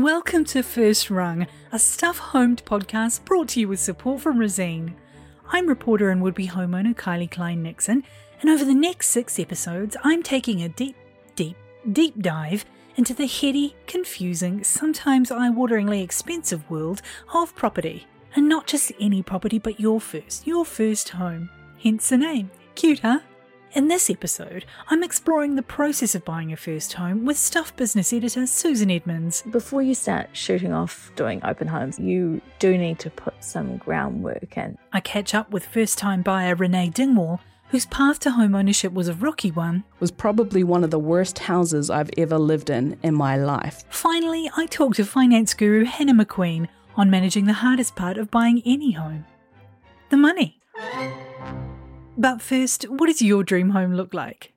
Welcome to First Rung, a stuff homed podcast brought to you with support from Resene. I'm reporter and would be homeowner Kylie Klein Nixon, and over the next six episodes, I'm taking a deep, deep, deep dive into the heady, confusing, sometimes eye wateringly expensive world of property. And not just any property, but your first, your first home. Hence the name. Cute, huh? In this episode, I'm exploring the process of buying a first home with Stuff business editor Susan Edmonds. Before you start shooting off doing open homes, you do need to put some groundwork in. I catch up with first time buyer Renee Dingwall, whose path to home ownership was a rocky one. was probably one of the worst houses I've ever lived in in my life. Finally, I talk to finance guru Hannah McQueen on managing the hardest part of buying any home the money. But first, what does your dream home look like?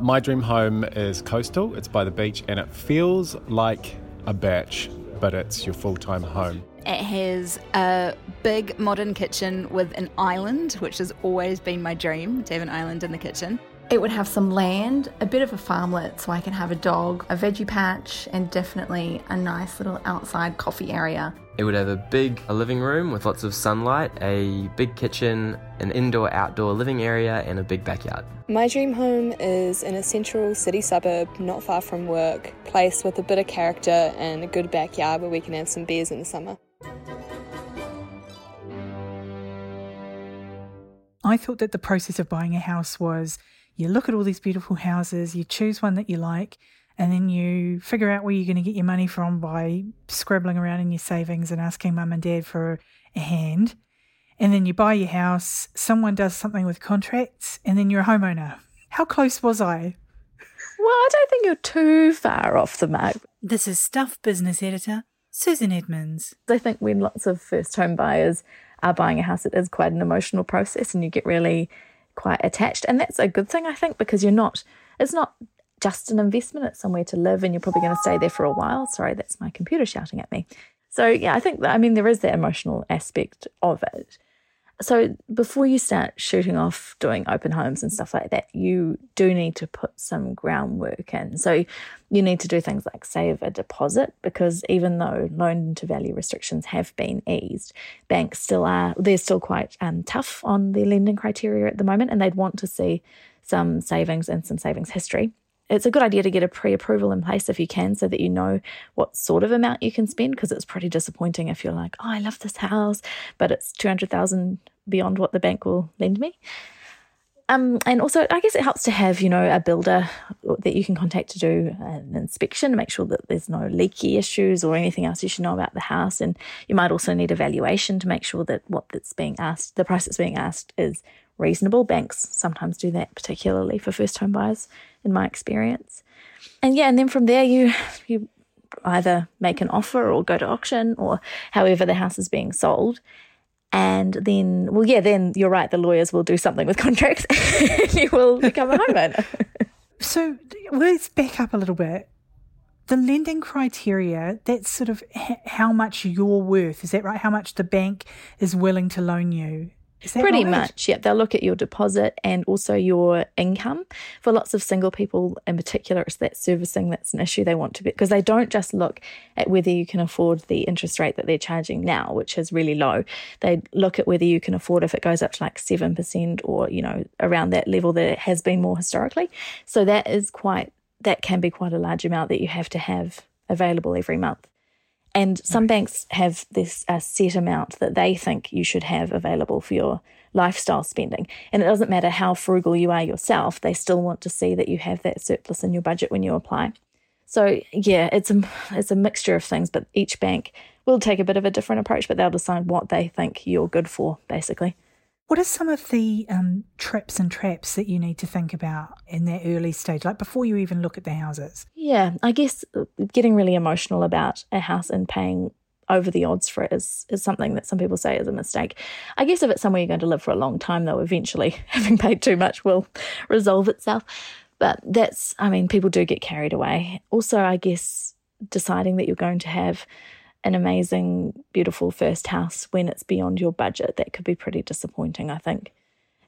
My dream home is coastal, it's by the beach, and it feels like a bach, but it's your full time home. It has a big modern kitchen with an island, which has always been my dream to have an island in the kitchen. It would have some land, a bit of a farmlet so I can have a dog, a veggie patch, and definitely a nice little outside coffee area. It would have a big a living room with lots of sunlight, a big kitchen, an indoor outdoor living area, and a big backyard. My dream home is in a central city suburb not far from work, place with a bit of character and a good backyard where we can have some beers in the summer. I thought that the process of buying a house was you look at all these beautiful houses, you choose one that you like, and then you figure out where you're going to get your money from by scribbling around in your savings and asking mum and dad for a hand. And then you buy your house, someone does something with contracts, and then you're a homeowner. How close was I? Well, I don't think you're too far off the mark. This is Stuff Business Editor, Susan Edmonds. I think when lots of first home buyers are buying a house, it is quite an emotional process and you get really quite attached. And that's a good thing, I think, because you're not, it's not just an investment, it's somewhere to live and you're probably going to stay there for a while. Sorry, that's my computer shouting at me. So, yeah, I think that, I mean, there is that emotional aspect of it. So, before you start shooting off doing open homes and stuff like that, you do need to put some groundwork in. So, you need to do things like save a deposit because even though loan to value restrictions have been eased, banks still are, they're still quite um, tough on their lending criteria at the moment and they'd want to see some savings and some savings history it's a good idea to get a pre approval in place if you can so that you know what sort of amount you can spend because it's pretty disappointing if you're like, oh, I love this house, but it's 200,000 beyond what the bank will lend me. Um, and also, I guess it helps to have, you know, a builder that you can contact to do an inspection, to make sure that there's no leaky issues or anything else you should know about the house. And you might also need a valuation to make sure that what that's being asked, the price that's being asked, is reasonable. Banks sometimes do that, particularly for first home buyers, in my experience. And yeah, and then from there you you either make an offer or go to auction or however the house is being sold. And then, well, yeah, then you're right. The lawyers will do something with contracts. and you will become a homeowner. So let's back up a little bit. The lending criteria, that's sort of how much you're worth. Is that right? How much the bank is willing to loan you? Pretty right? much, yeah. They'll look at your deposit and also your income. For lots of single people in particular, it's that servicing that's an issue they want to be because they don't just look at whether you can afford the interest rate that they're charging now, which is really low. They look at whether you can afford if it goes up to like 7% or, you know, around that level that it has been more historically. So that is quite, that can be quite a large amount that you have to have available every month. And some banks have this uh, set amount that they think you should have available for your lifestyle spending. And it doesn't matter how frugal you are yourself, they still want to see that you have that surplus in your budget when you apply. So yeah, it's a it's a mixture of things, but each bank will take a bit of a different approach, but they'll decide what they think you're good for, basically. What are some of the um, trips and traps that you need to think about in that early stage, like before you even look at the houses? Yeah, I guess uh, getting really emotional about a house and paying over the odds for it is, is something that some people say is a mistake. I guess if it's somewhere you're going to live for a long time, though, eventually having paid too much will resolve itself. But that's, I mean, people do get carried away. Also, I guess deciding that you're going to have an amazing, beautiful first house when it's beyond your budget, that could be pretty disappointing, I think.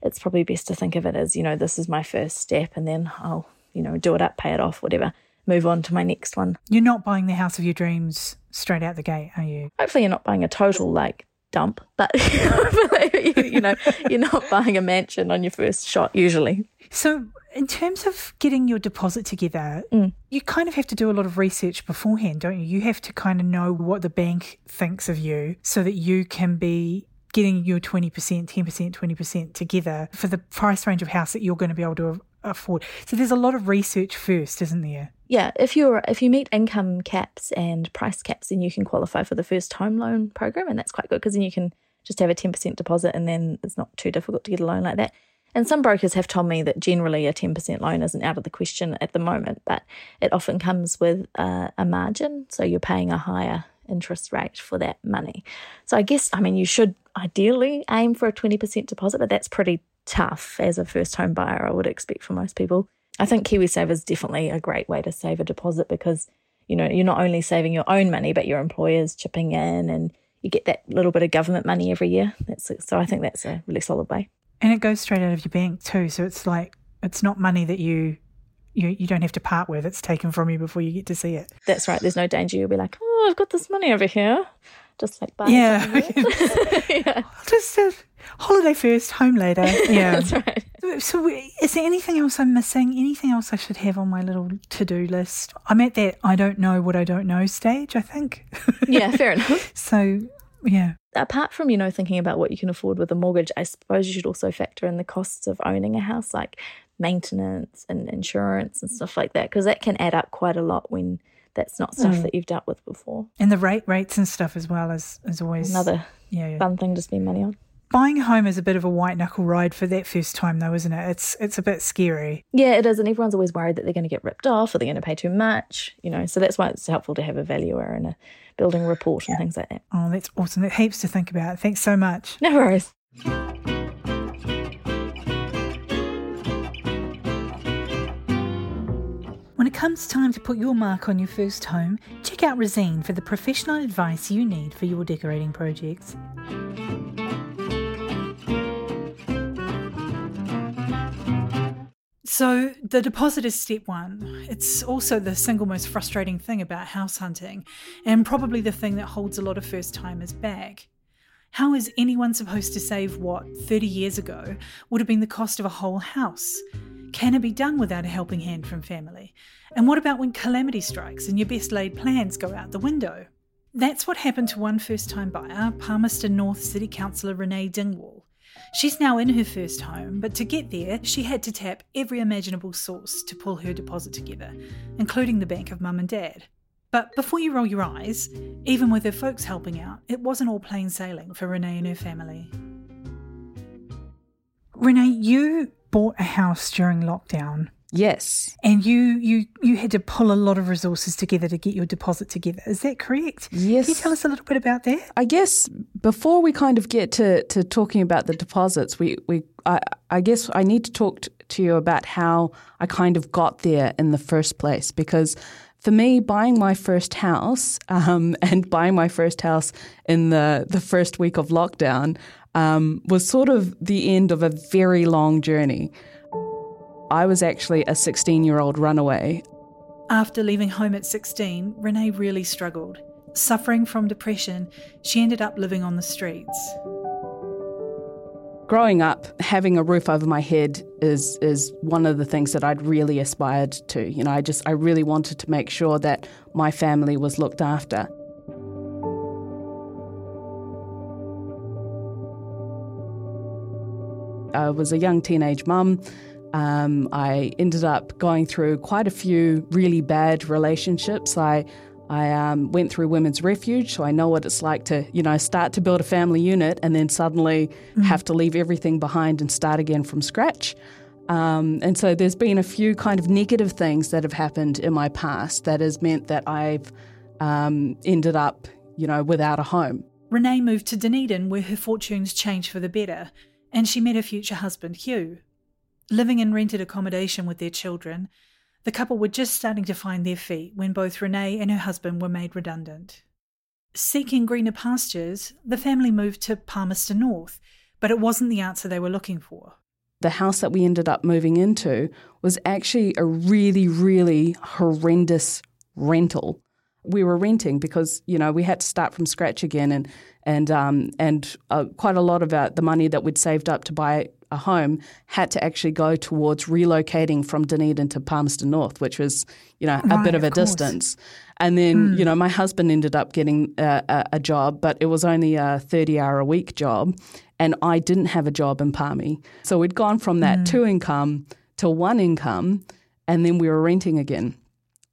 It's probably best to think of it as, you know, this is my first step and then I'll, you know, do it up, pay it off, whatever. move on to my next one. You're not buying the house of your dreams straight out the gate, are you? Hopefully, you're not buying a total like dump, but you know, you're not buying a mansion on your first shot usually. So, in terms of getting your deposit together, Mm. you kind of have to do a lot of research beforehand, don't you? You have to kind of know what the bank thinks of you so that you can be getting your 20%, 10%, 20% together for the price range of house that you're going to be able to afford. So, there's a lot of research first, isn't there? Yeah, if you're if you meet income caps and price caps, then you can qualify for the first home loan program, and that's quite good because then you can just have a ten percent deposit, and then it's not too difficult to get a loan like that. And some brokers have told me that generally a ten percent loan isn't out of the question at the moment, but it often comes with a, a margin, so you're paying a higher interest rate for that money. So I guess I mean you should ideally aim for a twenty percent deposit, but that's pretty tough as a first home buyer. I would expect for most people. I think KiwiSaver is definitely a great way to save a deposit because you know you're not only saving your own money but your employer's chipping in and you get that little bit of government money every year. That's so I think that's a really solid way. And it goes straight out of your bank too. So, it's like, it's not money that you. You, you don't have to part with. It's taken from you before you get to see it. That's right. There's no danger you'll be like, oh, I've got this money over here, just like buying Yeah. yeah, Just uh, holiday first, home later. Yeah. that's right. So, is there anything else I'm missing? Anything else I should have on my little to do list? I'm at that I don't know what I don't know stage, I think. Yeah, fair enough. so, yeah. Apart from you know thinking about what you can afford with a mortgage, I suppose you should also factor in the costs of owning a house, like maintenance and insurance and stuff like that, because that can add up quite a lot when that's not stuff Mm. that you've dealt with before. And the rate rates and stuff as well is, is always Another yeah, yeah. fun thing to spend money on. Buying a home is a bit of a white knuckle ride for that first time, though, isn't it? It's it's a bit scary. Yeah, it is, and everyone's always worried that they're going to get ripped off or they're going to pay too much, you know. So that's why it's helpful to have a valuer and a building report and things like that. Oh, that's awesome. That heaps to think about. Thanks so much. No worries. It comes time to put your mark on your first home, check out Resene for the professional advice you need for your decorating projects. So, the deposit is step one. It's also the single most frustrating thing about house hunting, and probably the thing that holds a lot of first timers back. How is anyone supposed to save what, 30 years ago, would have been the cost of a whole house? Can it be done without a helping hand from family? And what about when calamity strikes and your best laid plans go out the window? That's what happened to one first time buyer, Palmerston North City Councillor Renee Dingwall. She's now in her first home, but to get there, she had to tap every imaginable source to pull her deposit together, including the bank of mum and dad. But before you roll your eyes, even with her folks helping out, it wasn't all plain sailing for Renee and her family. Renee, you bought a house during lockdown Yes. and you you you had to pull a lot of resources together to get your deposit together. Is that correct? Yes. Can you tell us a little bit about that? I guess before we kind of get to, to talking about the deposits, we, we I, I guess I need to talk to you about how I kind of got there in the first place. Because for me, buying my first house um, and buying my first house in the, the first week of lockdown um, was sort of the end of a very long journey. I was actually a 16 year old runaway After leaving home at 16, Renee really struggled. Suffering from depression, she ended up living on the streets. Growing up, having a roof over my head is is one of the things that I'd really aspired to. You know, I just I really wanted to make sure that my family was looked after. I was a young teenage mum. Um, I ended up going through quite a few really bad relationships. I I um, went through women's refuge, so I know what it's like to, you know, start to build a family unit and then suddenly have to leave everything behind and start again from scratch. Um, and so there's been a few kind of negative things that have happened in my past that has meant that I've um, ended up, you know, without a home. Renee moved to Dunedin where her fortunes changed for the better, and she met her future husband, Hugh. Living in rented accommodation with their children, the couple were just starting to find their feet when both Renee and her husband were made redundant. Seeking greener pastures, the family moved to Palmerston North, but it wasn't the answer they were looking for. the house that we ended up moving into was actually a really, really horrendous rental. We were renting because you know we had to start from scratch again, and and um, and uh, quite a lot of our, the money that we'd saved up to buy a home had to actually go towards relocating from Dunedin to Palmerston North, which was you know a Right, bit of a course. distance. And then hmm. you know my husband ended up getting a, a, a job, but it was only a thirty hour a week job, and I didn't have a job in Palmy, so we'd gone from that hmm. two income to one income, and then we were renting again.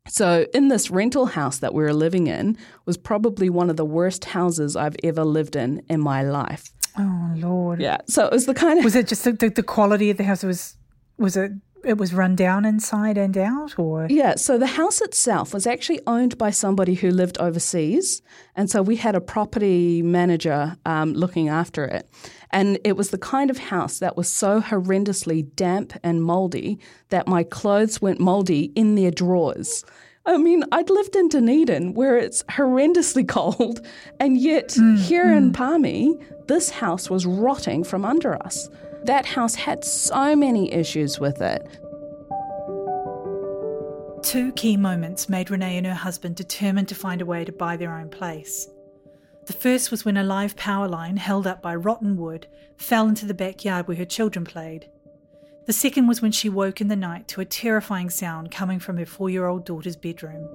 So, in this rental house that we were living in was probably one of the worst houses I've ever lived in in my life. Oh Lord. Yeah. So it was the kind of Was it just the, the, the quality of the house was was it it was run down inside and out or Yeah, so the house itself was actually owned by somebody who lived overseas. And so we had a property manager um, looking after it. And it was the kind of house that was so horrendously damp and moldy that my clothes went moldy in their drawers. I mean, I'd lived in Dunedin where it's horrendously cold, and yet mm, here in mm. Palmy, this house was rotting from under us. That house had so many issues with it. Two key moments made Renee and her husband determined to find a way to buy their own place. The first was when a live power line held up by rotten wood fell into the backyard where her children played. The second was when she woke in the night to a terrifying sound coming from her four year old daughter's bedroom.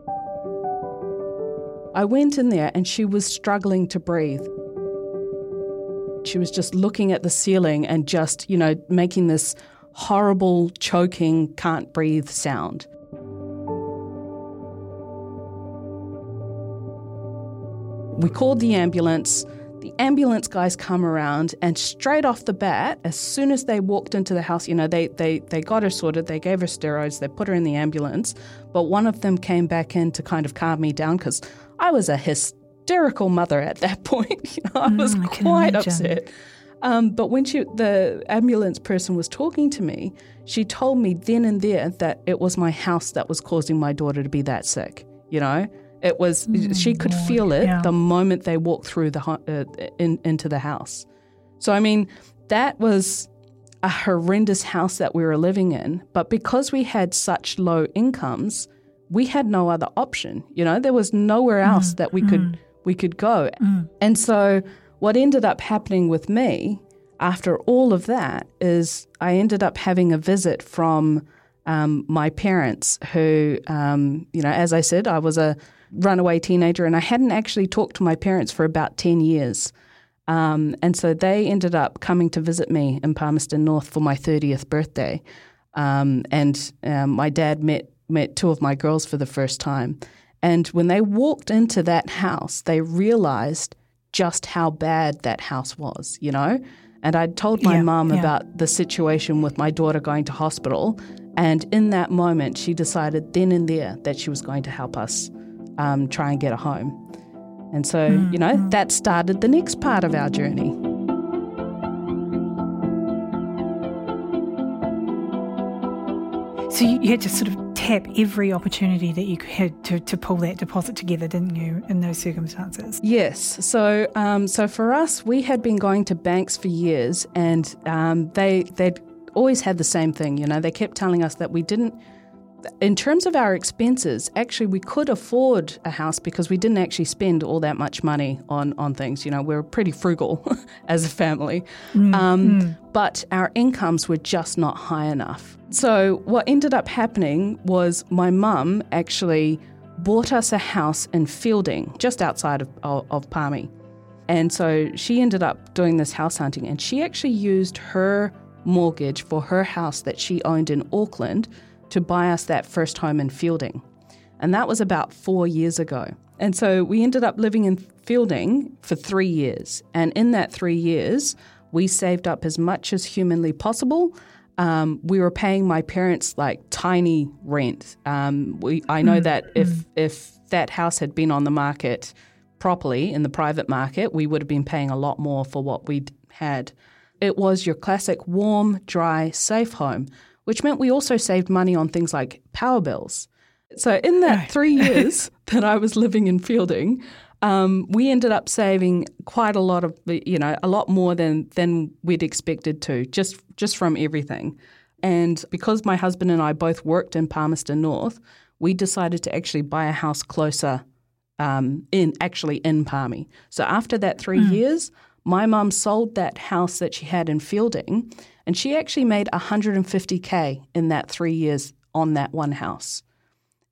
I went in there and she was struggling to breathe. She was just looking at the ceiling and just, you know, making this horrible, choking, can't breathe sound. We called the ambulance. The ambulance guys come around, and straight off the bat, as soon as they walked into the house, you know, they, they, they got her sorted, they gave her steroids, they put her in the ambulance. But one of them came back in to kind of calm me down because I was a hysterical mother at that point. You know, I was I quite upset. Um, but when she, the ambulance person was talking to me, she told me then and there that it was my house that was causing my daughter to be that sick. You know, it was she could feel it yeah. the moment they walked through the uh, in, into the house. So I mean, that was a horrendous house that we were living in. But because we had such low incomes, we had no other option. You know, there was nowhere else that we could we could go. And so what ended up happening with me after all of that is I ended up having a visit from um, my parents, who, um, you know, as I said, I was a runaway teenager and I hadn't actually talked to my parents for about 10 years. Um, and so they ended up coming to visit me in Palmerston North for my 30th birthday. Um, and um, my dad met, met two of my girls for the first time. And when they walked into that house, they realized just how bad that house was, you know? And I'd told my Yeah, mum yeah. about the situation with my daughter going to hospital. And in that moment, she decided then and there that she was going to help us um, try and get a home. And so, you know, that started the next part of our journey. So you, you had to sort of tap every opportunity that you had to, to pull that deposit together, didn't you, in those circumstances? Yes. So, um, so for us, we had been going to banks for years, and um, they they'd always had the same thing. You know, they kept telling us that we didn't. In terms of our expenses, actually, we could afford a house because we didn't actually spend all that much money on on things. You know, we were pretty frugal as a family, um, but our incomes were just not high enough. So, what ended up happening was my mum actually bought us a house in Feilding, just outside of, of, of Palmy. And so she ended up doing this house hunting, and she actually used her mortgage for her house that she owned in Auckland to buy us that first home in Feilding. And that was about four years ago. And so we ended up living in Feilding for three years. And in that three years, we saved up as much as humanly possible. Um, we were paying my parents like tiny rent. Um, we, I know that if if that house had been on the market properly in the private market, we would have been paying a lot more for what we'd had. It was your classic warm, dry, safe home, which meant we also saved money on things like power bills. So in that three years that I was living in Feilding, um, we ended up saving quite a lot of, you know, a lot more than than we'd expected to, just just from everything. And because my husband and I both worked in Palmerston North, we decided to actually buy a house closer um, in actually in Palmy. So after that three mm. years, my mum sold that house that she had in Feilding, and she actually made 150k in that three years on that one house.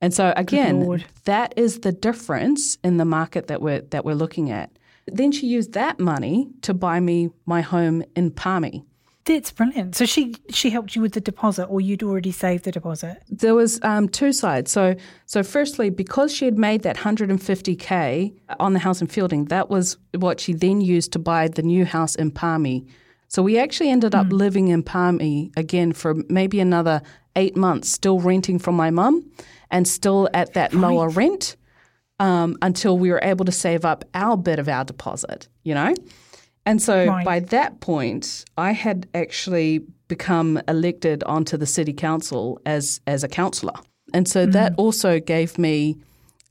And so again, that is the difference in the market that we're that we're looking at. Then she used that money to buy me my home in Palmy. That's brilliant. So she she helped you with the deposit, or you'd already saved the deposit. There was um, two sides. So so firstly, because she had made that 150k on the house in Feilding, that was what she then used to buy the new house in Palmy. So we actually ended up mm. living in Palmy again for maybe another eight months, still renting from my mum and still at that right. lower rent um, until we were able to save up our bit of our deposit, you know? And so right. by that point, I had actually become elected onto the city council as, as a councillor. And so mm. that also gave me,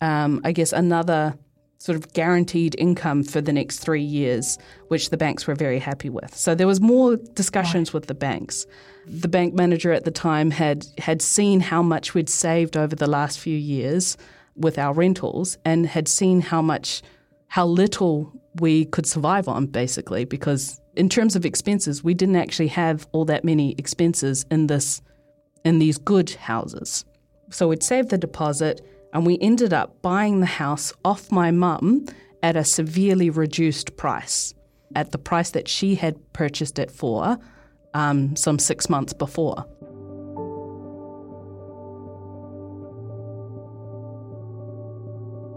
um, I guess, another sort of guaranteed income for the next three years, which the banks were very happy with. So there was more discussions right. with the banks. The bank manager at the time had had seen how much we'd saved over the last few years with our rentals and had seen how much how little we could survive on basically because in terms of expenses we didn't actually have all that many expenses in this in these good houses. So we'd saved the deposit and we ended up buying the house off my mum at a severely reduced price, at the price that she had purchased it for um, some six months before.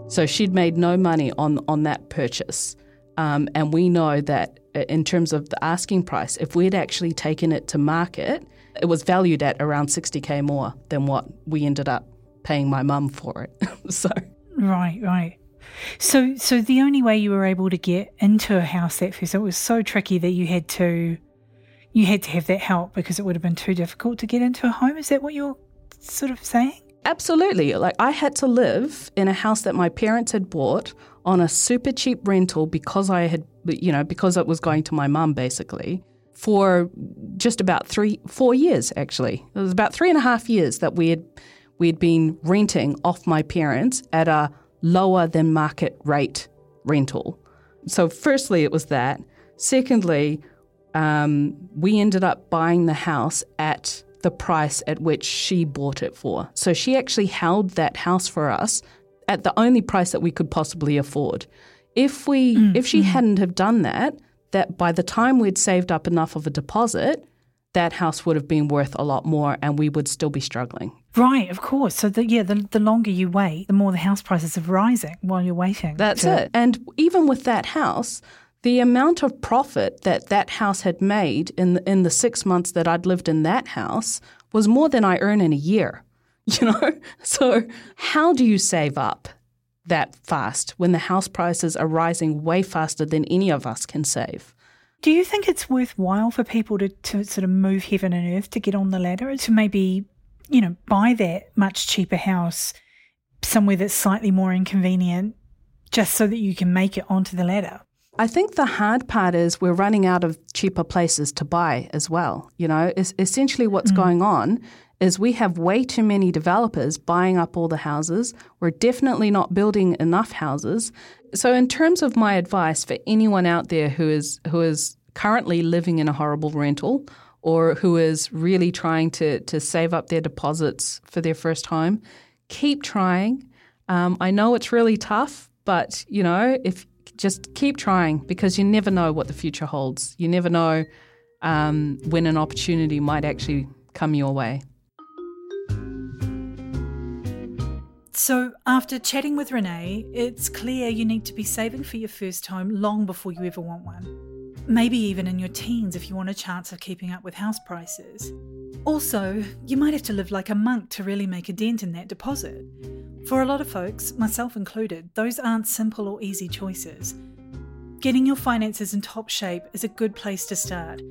So she'd made no money on, on that purchase. Um, and we know that uh, in terms of the asking price, if we'd actually taken it to market, it was valued at around 60k more than what we ended up paying my mum for it. so right, right. So, so the only way you were able to get into a house that first, it was so tricky that you had to, you had to have that help because it would have been too difficult to get into a home. Is that what you're sort of saying? Absolutely. Like I had to live in a house that my parents had bought on a super cheap rental because I had, you know, because it was going to my mum basically for just about three, four years actually. It was about three and a half years that we had we'd been renting off my parents at a lower than market rate rental. So, firstly, it was that. Secondly, um, we ended up buying the house at the price at which she bought it for. So, she actually held that house for us at the only price that we could possibly afford. If we, mm, if she mm. hadn't have done that, that by the time we'd saved up enough of a deposit, that house would have been worth a lot more and we would still be struggling. Right, of course. So the, yeah, the, the longer you wait, the more the house prices are rising while you're waiting. That's to... it. And even with that house, the amount of profit that that house had made in the, in the six months that I'd lived in that house was more than I earn in a year. You know, so how do you save up that fast when the house prices are rising way faster than any of us can save? Do you think it's worthwhile for people to, to sort of move heaven and earth to get on the ladder, to maybe, you know, buy that much cheaper house somewhere that's slightly more inconvenient just so that you can make it onto the ladder? I think the hard part is we're running out of cheaper places to buy as well. You know, it's essentially what's mm. going on is we have way too many developers buying up all the houses. We're definitely not building enough houses. So in terms of my advice for anyone out there who is who is currently living in a horrible rental or who is really trying to to save up their deposits for their first home, keep trying. Um, I know it's really tough, but you know, if just keep trying because you never know what the future holds. You never know um, when an opportunity might actually come your way. So, after chatting with Renee, it's clear you need to be saving for your first home long before you ever want one. Maybe even in your teens if you want a chance of keeping up with house prices. Also, you might have to live like a monk to really make a dent in that deposit. For a lot of folks, myself included, those aren't simple or easy choices. Getting your finances in top shape is a good place to start.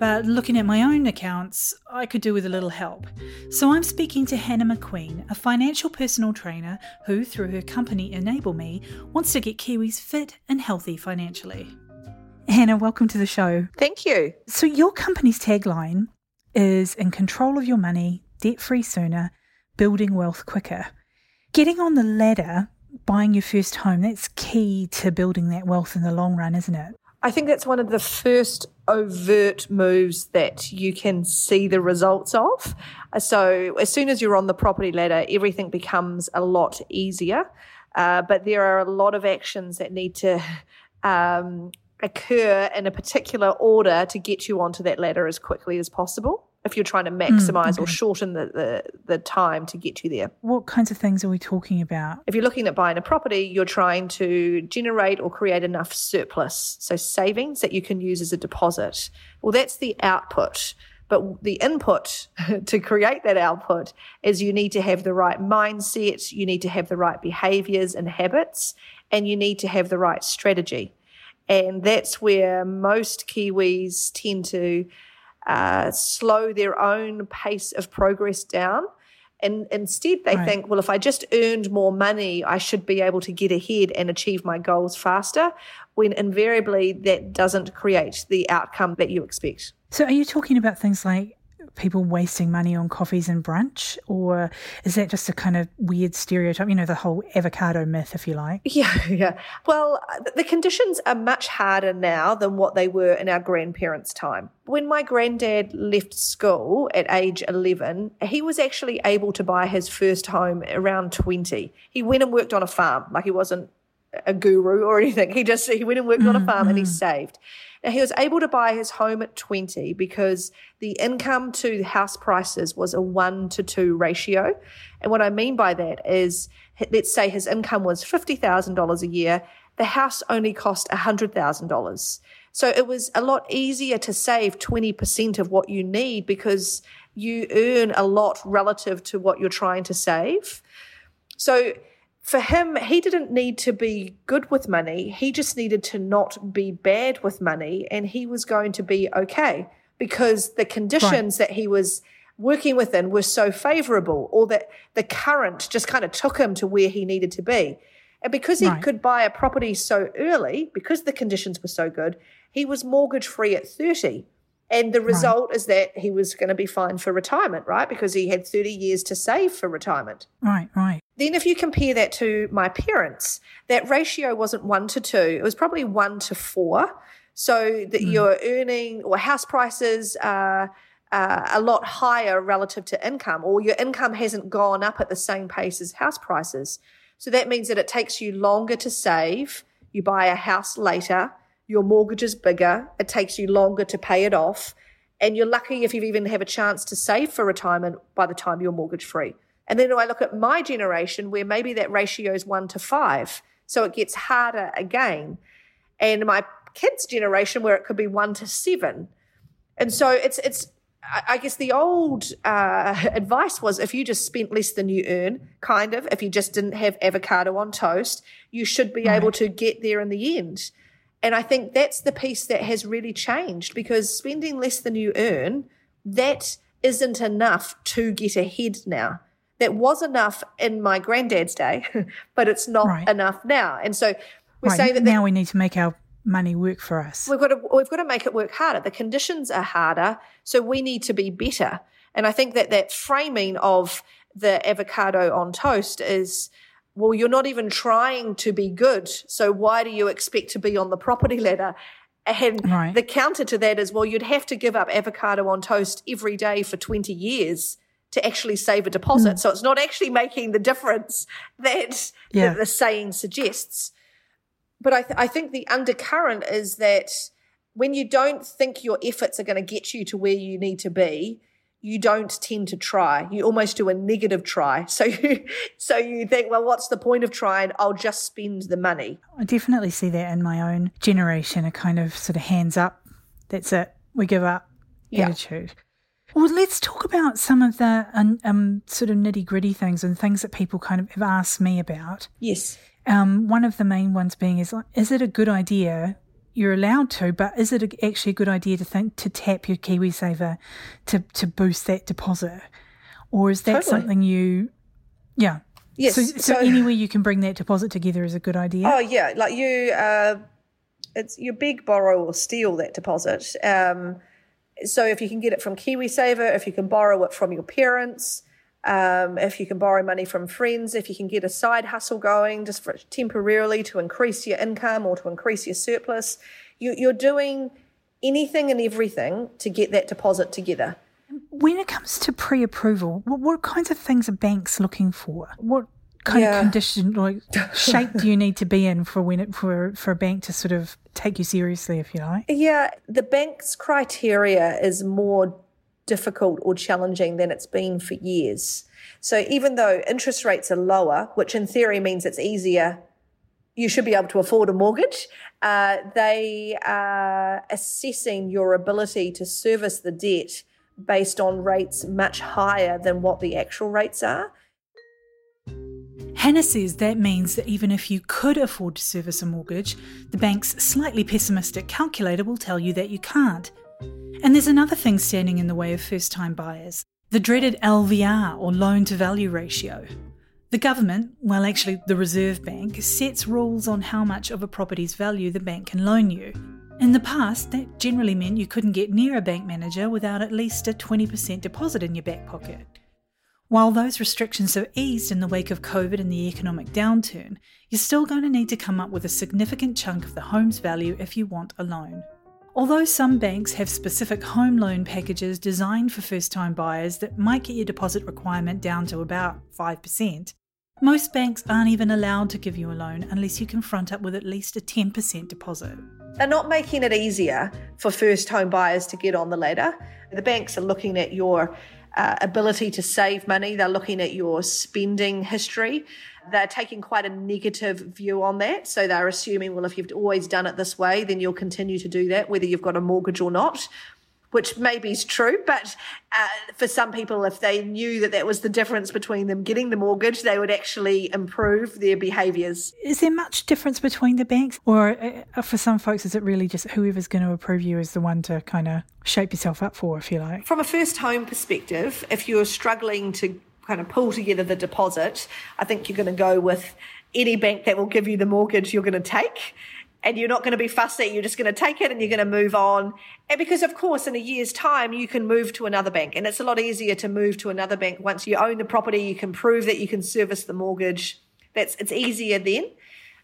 but looking at my own accounts, I could do with a little help. So I'm speaking to Hannah McQueen, a financial personal trainer who, through her company Enable Me, wants to get Kiwis fit and healthy financially. Hannah, welcome to the show. Thank you. So, your company's tagline is in control of your money, debt free sooner, building wealth quicker. Getting on the ladder, buying your first home, that's key to building that wealth in the long run, isn't it? I think that's one of the first overt moves that you can see the results of. So, as soon as you're on the property ladder, everything becomes a lot easier. Uh, but there are a lot of actions that need to um, occur in a particular order to get you onto that ladder as quickly as possible if you're trying to maximize mm, okay. or shorten the, the, the time to get you there. What kinds of things are we talking about? If you're looking at buying a property, you're trying to generate or create enough surplus, so savings that you can use as a deposit. Well, that's the output. But the input to create that output is you need to have the right mindset, you need to have the right behaviors and habits, and you need to have the right strategy. And that's where most Kiwis tend to uh, slow their own pace of progress down. And instead, they right. think, well, if I just earned more money, I should be able to get ahead and achieve my goals faster, when invariably that doesn't create the outcome that you expect. So, are you talking about things like people wasting money on coffees and brunch? Or is that just a kind of weird stereotype? You know, the whole avocado myth, if you like? Yeah, yeah. Well, the conditions are much harder now than what they were in our grandparents' time. When my granddad left school at age 11, he was actually able to buy his first home around 20. He went and worked on a farm, like he wasn't a guru or anything. He just he went and worked mm, on a farm mm. and he mm. saved. Now, he was able to buy his home at 20 because the income to house prices was a one to two ratio. And what I mean by that is, let's say his income was $50,000 a year, the house only cost $100,000. So it was a lot easier to save 20% of what you need because you earn a lot relative to what you're trying to save. So for him, he didn't need to be good with money. He just needed to not be bad with money, and he was going to be okay because the conditions right. that he was working within were so favorable, or that the current just kind of took him to where he needed to be. And because he right. could buy a property so early, because the conditions were so good, he was mortgage free at 30. And the result right. is that he was going to be fine for retirement, right? Because he had 30 years to save for retirement. Right, right. Then, if you compare that to my parents, that ratio wasn't one to two, it was probably one to four. So that mm. you're earning, or house prices are uh, a lot higher relative to income, or your income hasn't gone up at the same pace as house prices. So that means that it takes you longer to save. You buy a house later your mortgage is bigger, it takes you longer to pay it off, and you're lucky if you even have a chance to save for retirement by the time you're mortgage free. And then I look at my generation where maybe that ratio is one to five, so it gets harder again. And my kids' generation where it could be one to seven. And so it's it's I guess the old uh, advice was if you just spent less than you earn, kind of, if you just didn't have avocado on toast, you should be right. able to get there in the end. And I think that's the piece that has really changed because spending less than you earn, that isn't enough to get ahead now. That was enough in my granddad's day, but it's not right. enough now. And so we're right. saying that now we need to make our money work for us. We've got to we've got to make it work harder. The conditions are harder, so we need to be better. And I think that that framing of the avocado on toast is well, you're not even trying to be good. So why do you expect to be on the property ladder? And right. the counter to that is, well, you'd have to give up avocado on toast every day for 20 years to actually save a deposit. Mm. So it's not actually making the difference that, yeah. the saying suggests. But I, th- I think the undercurrent is that when you don't think your efforts are going to get you to where you need to be, you don't tend to try. You almost do a negative try. So you, so you think, well, what's the point of trying? I'll just spend the money. I definitely see that in my own generation, a kind of sort of hands up. That's it. We give up yeah. attitude. Well, let's talk about some of the um, um, sort of nitty gritty things and things that people kind of have asked me about. Yes. Um, one of the main ones being is, is it a good idea you're allowed to, but is it actually a good idea to think to tap your KiwiSaver to to boost that deposit, or is that Totally. something you? Yeah. Yes, So, so, so- anywhere you can bring that deposit together is a good idea. Oh yeah, like you, uh, it's your big borrow or steal that deposit. Um, so if you can get it from KiwiSaver, if you can borrow it from your parents, um, if you can borrow money from friends, if you can get a side hustle going just for temporarily to increase your income or to increase your surplus, you, you're doing anything and everything to get that deposit together. When it comes to pre-approval, what, what kinds of things are banks looking for? What kind Yeah. of condition, like shape, do you need to be in for when it for for a bank to sort of take you seriously, if you like? Yeah, the bank's criteria is more difficult or challenging than it's been for years. So even though interest rates are lower, which in theory means it's easier, you should be able to afford a mortgage. Uh, they are assessing your ability to service the debt based on rates much higher than what the actual rates are. Hannah says that means that even if you could afford to service a mortgage, the bank's slightly pessimistic calculator will tell you that you can't. And there's another thing standing in the way of first time buyers the dreaded LVR or loan to value ratio. The government, well, actually the Reserve Bank, sets rules on how much of a property's value the bank can loan you. In the past, that generally meant you couldn't get near a bank manager without at least a 20% deposit in your back pocket. While those restrictions have eased in the wake of COVID and the economic downturn, you're still going to need to come up with a significant chunk of the home's value if you want a loan. Although some banks have specific home loan packages designed for first time buyers that might get your deposit requirement down to about 5%, most banks aren't even allowed to give you a loan unless you can front up with at least a 10% deposit. They're not making it easier for first home buyers to get on the ladder. The banks are looking at your uh, ability to save money, they're looking at your spending history. They're taking quite a negative view on that. So they're assuming, well, if you've always done it this way, then you'll continue to do that, whether you've got a mortgage or not. Which maybe is true, but uh, for some people, if they knew that that was the difference between them getting the mortgage, they would actually improve their behaviours. Is there much difference between the banks? Or uh, for some folks, is it really just whoever's going to approve you is the one to kind of shape yourself up for, if you like? From a first home perspective, if you're struggling to kind of pull together the deposit, I think you're going to go with any bank that will give you the mortgage you're going to take. And you're not going to be fussy. You're just going to take it and you're going to move on. And because, of course, in a year's time, you can move to another bank. And it's a lot easier to move to another bank once you own the property. You can prove that you can service the mortgage. That's it's easier then.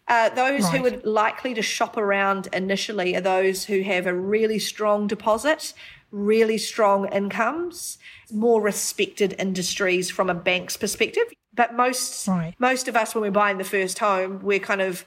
Uh, those who Right. are likely to shop around initially are those who have a really strong deposit, really strong incomes, more respected industries from a bank's perspective. But most Right. most of us, when we're buying the first home, we're kind of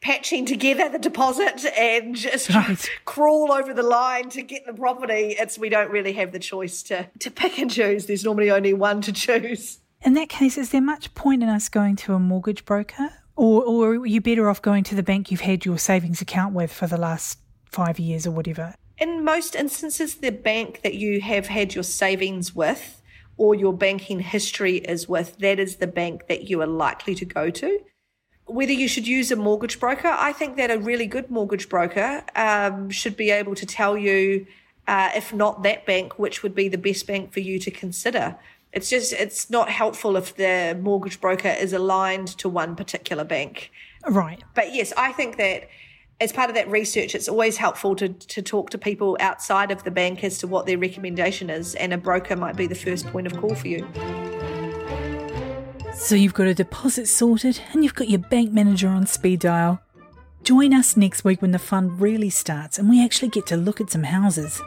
patching together the deposit and just Right. crawl over the line to get the property. It's we don't really have the choice to to pick and choose. There's normally only one to choose. In that case, is there much point in us going to a mortgage broker? Or, or are you better off going to the bank you've had your savings account with for the last five years or whatever? In most instances, the bank that you have had your savings with or your banking history is with, that is the bank that you are likely to go to. Whether you should use a mortgage broker, I think that a really good mortgage broker um, should be able to tell you, uh, if not that bank, which would be the best bank for you to consider. It's just, it's not helpful if the mortgage broker is aligned to one particular bank. Right. But yes, I think that as part of that research, it's always helpful to, to talk to people outside of the bank as to what their recommendation is, and a broker might be the first point of call for you. So you've got a deposit sorted and you've got your bank manager on speed dial. Join us next week when the fun really starts and we actually get to look at some houses.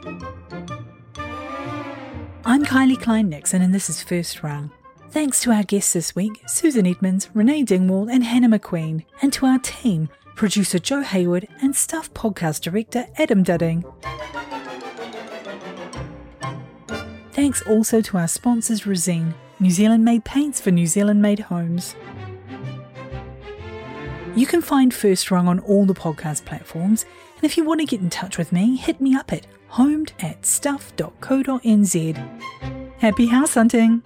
I'm Kylie Klein Nixon and this is First Rung. Thanks to our guests this week, Susan Edmonds, Renee Dingwall, and Hannah McQueen, and to our team, producer Joe Hayward and Stuff podcast director Adam Dudding. Thanks also to our sponsors Resene, New Zealand made paints for New Zealand made homes. You can find First Rung on all the podcast platforms, and if you want to get in touch with me, hit me up at homed at stuff.co.nz. Happy house hunting!